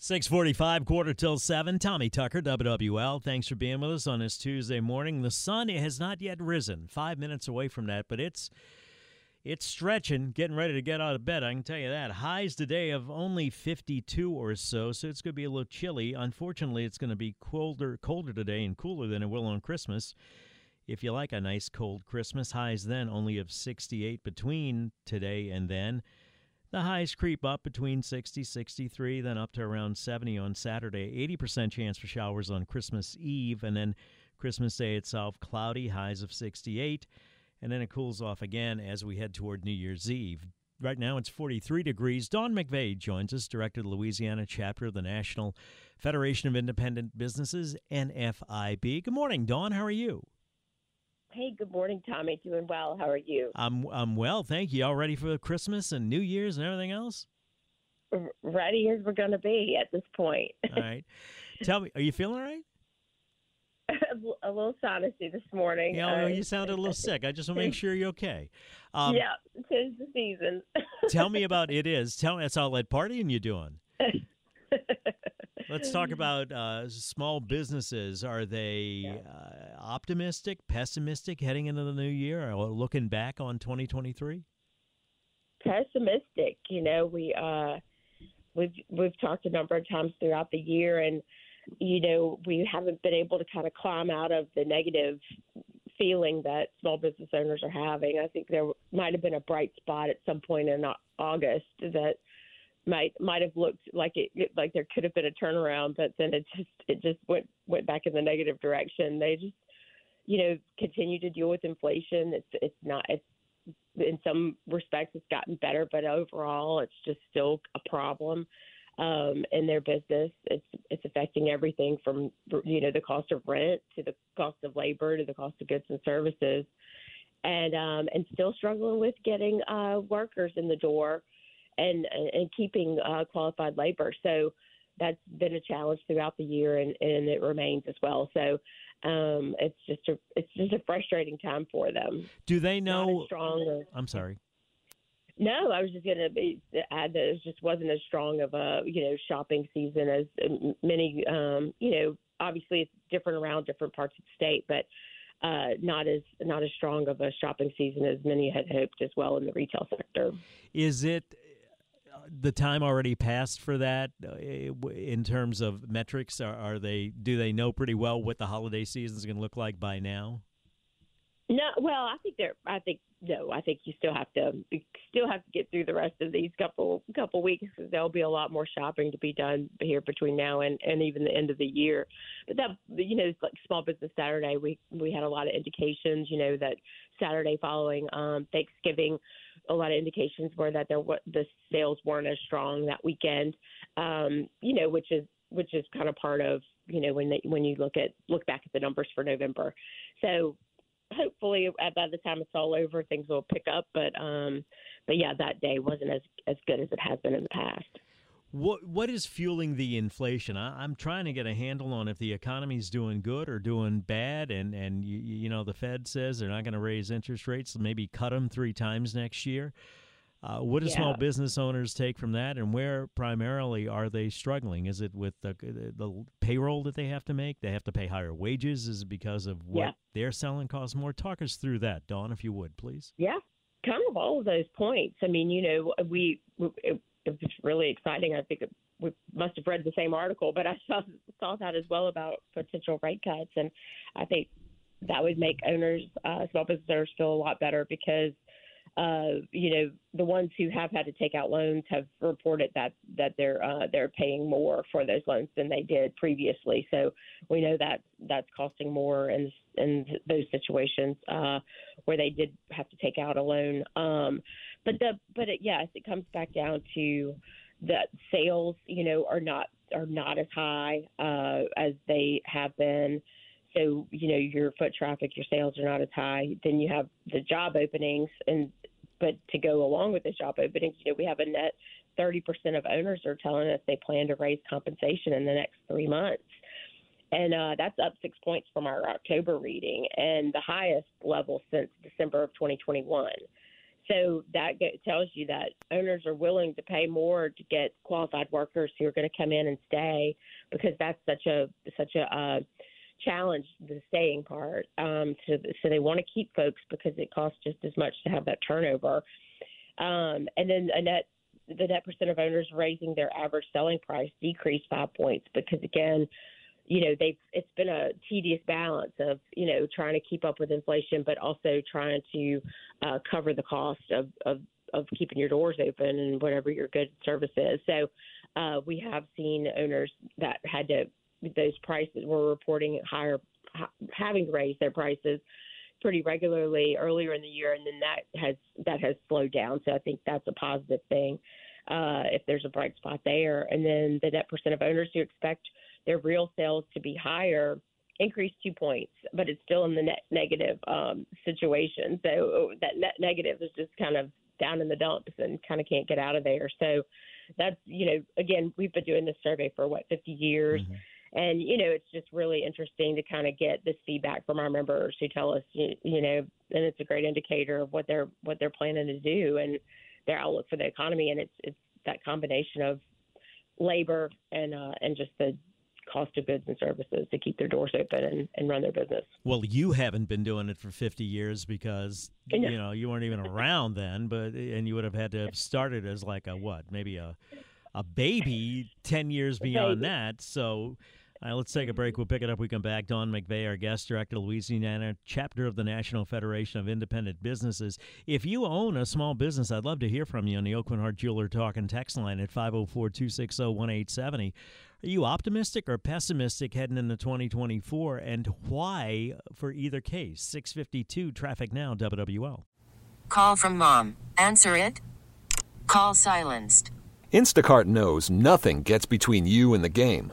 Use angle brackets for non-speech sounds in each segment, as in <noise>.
645, quarter till 7. Tommy Tucker, WWL. Thanks for being with us on this Tuesday morning. The sun has not yet risen. Five minutes away from that, but it's it's stretching, getting ready to get out of bed. I can tell you that. Highs today of only 52 or so, so it's going to be a little chilly. Unfortunately, it's going to be colder, colder today and cooler than it will on Christmas. If you like a nice cold Christmas, highs then only of 68 between today and then. The highs creep up between 60, 63, then up to around 70 on Saturday. 80% chance for showers on Christmas Eve, and then Christmas Day itself, cloudy, highs of 68, and then it cools off again as we head toward New Year's Eve. Right now it's 43 degrees. Dawn McVea joins us, Director of the Louisiana chapter of the National Federation of Independent Businesses, NFIB. Good morning, Dawn. How are you? Hey, good morning, Tommy. Doing well. How are you? I'm I'm well, thank you. All ready for Christmas and New Year's and everything else? R- ready as we're going to be at this point. all right. Tell me, are you feeling all right? <laughs> a little sinusy this morning. Yeah, you sounded a little <laughs> sick. I just want to make sure you're okay. Um, yeah, tis the season. <laughs> tell me about it. Is tell me, that's all that partying you doing? Let's talk about uh, small businesses. Are they uh, optimistic, pessimistic heading into the new year, or looking back on 2023? Pessimistic. You know, we uh, we've we've talked a number of times throughout the year, and you know, we haven't been able to kind of climb out of the negative feeling that small business owners are having. I think there might have been a bright spot at some point in August that might might have looked like it like there could have been a turnaround, but then it just it just went went back in the negative direction. They just you know continue to deal with inflation. It's it's not it's in some respects it's gotten better, but overall it's just still a problem um, in their business. It's it's affecting everything from you know the cost of rent to the cost of labor to the cost of goods and services, and um, and still struggling with getting uh, workers in the door and and keeping uh, qualified labor. So that's been a challenge throughout the year, and, and it remains as well. So um, it's just a it's just a frustrating time for them. Do they know? strong. Or, I'm sorry. No, I was just going to add that it just wasn't as strong of a you know shopping season as many. Um, you know, obviously it's different around different parts of the state, but uh, not as not as strong of a shopping season as many had hoped as well in the retail sector. Is it the time already passed for that uh, in terms of metrics? Are, are they do they know pretty well what the holiday season is going to look like by now? No, well, I think they're. I think no. I think you still have to still have to get through the rest of these couple couple weeks there'll be a lot more shopping to be done here between now and and even the end of the year. But that you know, like Small Business Saturday, we we had a lot of indications. You know that Saturday following um, Thanksgiving a lot of indications were that there what the sales weren't as strong that weekend. Um, you know, which is which is kind of part of you know when they, when you look at look back at the numbers for November. So hopefully by the time it's all over things will pick up. But um, but yeah, that day wasn't as as good as it has been in the past. What what is fueling the inflation? I, am trying to get a handle on if the economy's doing good or doing bad, and and you, you know the Fed says they're not going to raise interest rates, maybe cut them three times next year. Uh, what do yeah. small business owners take from that, and where primarily are they struggling? Is it with the, the payroll that they have to make? They have to pay higher wages? Is it because of what yeah. they're selling costs more? Talk us through that, Dawn, if you would, please. Yeah, kind of all of those points. I mean, you know, we, we it really exciting. I think we must have read the same article, but I <laughs> saw saw that as well about potential rate cuts, and I think that would make owners, uh, small business owners, feel a lot better because uh, you know, the ones who have had to take out loans have reported that that they're uh, they're paying more for those loans than they did previously. So we know that that's costing more in in those situations uh, where they did have to take out a loan. Um, but the but it, yes, it comes back down to that sales, you know, are not are not as high uh, as they have been. So you know your foot traffic, your sales are not as high. Then you have the job openings, and but to go along with the job openings, you know we have a net 30% of owners are telling us they plan to raise compensation in the next three months and uh, that's up six points from our October reading and the highest level since December of 2021. So that tells you that owners are willing to pay more to get qualified workers who are going to come in and stay because that's such a such a uh, challenge the staying part. Um, so so they want to keep folks because it costs just as much to have that turnover. Um, and then a net the net percent of owners raising their average selling price decreased five points because again you know they've it's been a tedious balance of you know trying to keep up with inflation but also trying to uh, cover the cost of, of of keeping your doors open and whatever your good service is. So uh, we have seen owners that had to those prices were reporting higher having to raise their prices pretty regularly earlier in the year and then that has that has slowed down. So i think that's a positive thing uh, if there's a bright spot there and then the net percent of owners who expect their real sales to be higher increased two points, but it's still in the net negative um, situation. So that net negative is just kind of down in the dumps and kind of can't get out of there. So that's, you know, again, we've been doing this survey for what, 50 years. Mm-hmm. And, you know, it's just really interesting to kind of get this feedback from our members who tell us, you, you know, and it's a great indicator of what they're, what they're planning to do and their outlook for the economy. And it's, it's that combination of labor and, uh, and just the cost of goods and services to keep their doors open and, and run their business. Well, you haven't been doing it for 50 years because you know you weren't even around then, but and you would have had to have started as like a what, maybe a a baby 10 years beyond that. So all right, let's take a break. We'll pick it up. We come back. Dawn McVea, our guest director, Louisiana chapter of the National Federation of Independent Businesses. If you own a small business, I'd love to hear from you on the Aucoin Hart Jeweler Talk and Text line at 504 260 1870. Are you optimistic or pessimistic heading into 2024, and why for either case? 652 Traffic Now, WWL. Call from mom. Answer it. Call silenced. Instacart knows nothing gets between you and the game.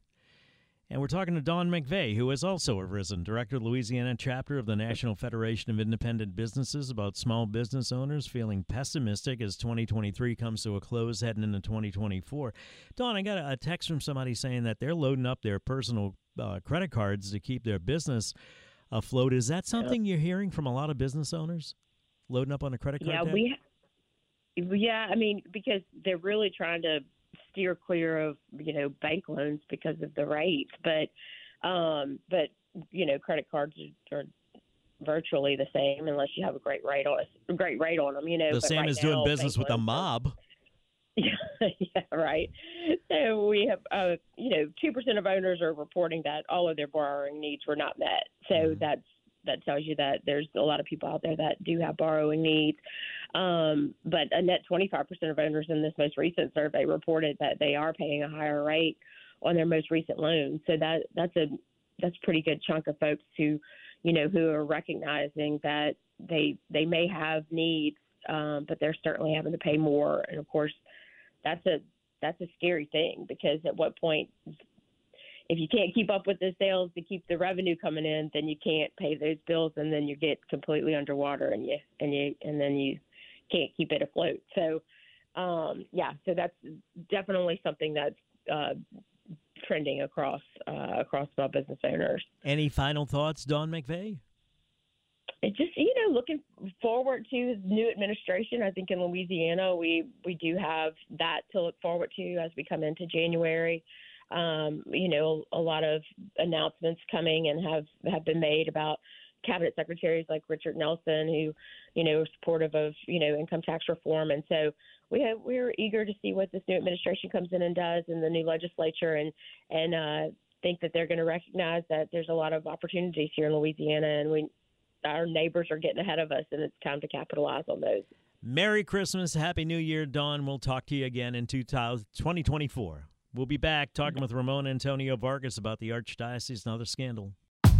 And we're talking to Dawn McVea, who has also arisen, Director of Louisiana chapter of the National Federation of Independent Businesses, about small business owners feeling pessimistic as 2023 comes to a close heading into 2024. Dawn, I got a text from somebody saying that they're loading up their personal uh, credit cards to keep their business afloat. Is that something you're hearing from a lot of business owners? Loading up on a credit card? Yeah, debt? we. Yeah, I mean, because they're really trying to steer clear of you know bank loans because of the rates, but um, but you know credit cards are, virtually the same unless you have a great rate on a great rate on them. You know, the same right as now, doing business with a mob. Yeah, <laughs> yeah, right. So we have, uh, you know, two percent of owners are reporting that all of their borrowing needs were not met. So mm-hmm. that's that tells you that there's a lot of people out there that do have borrowing needs. Um, but a net 25% of owners in this most recent survey reported that they are paying a higher rate on their most recent loan. So that that's a that's a pretty good chunk of folks who, you know, who are recognizing that they they may have needs, um, but they're certainly having to pay more. And of course, that's a that's a scary thing because at what point if you can't keep up with the sales to keep the revenue coming in, then you can't pay those bills, and then you get completely underwater, and you and you and then you can't keep it afloat. So, um, yeah, so that's definitely something that's uh, trending across uh, across small business owners. Any final thoughts, Dawn McVea? It just you know looking forward to new administration. I think in Louisiana we we do have that to look forward to as we come into January um, you know, a lot of announcements coming and have have been made about cabinet secretaries like Richard Nelson, who, you know, are supportive of you know income tax reform, and so we have we're eager to see what this new administration comes in and does, and the new legislature, and and uh, think that they're going to recognize that there's a lot of opportunities here in Louisiana, and we our neighbors are getting ahead of us, and it's time to capitalize on those. Merry Christmas, Happy New Year, Dawn. We'll talk to you again in 2024. We'll be back talking with Ramon Antonio Vargas about the Archdiocese and other scandal.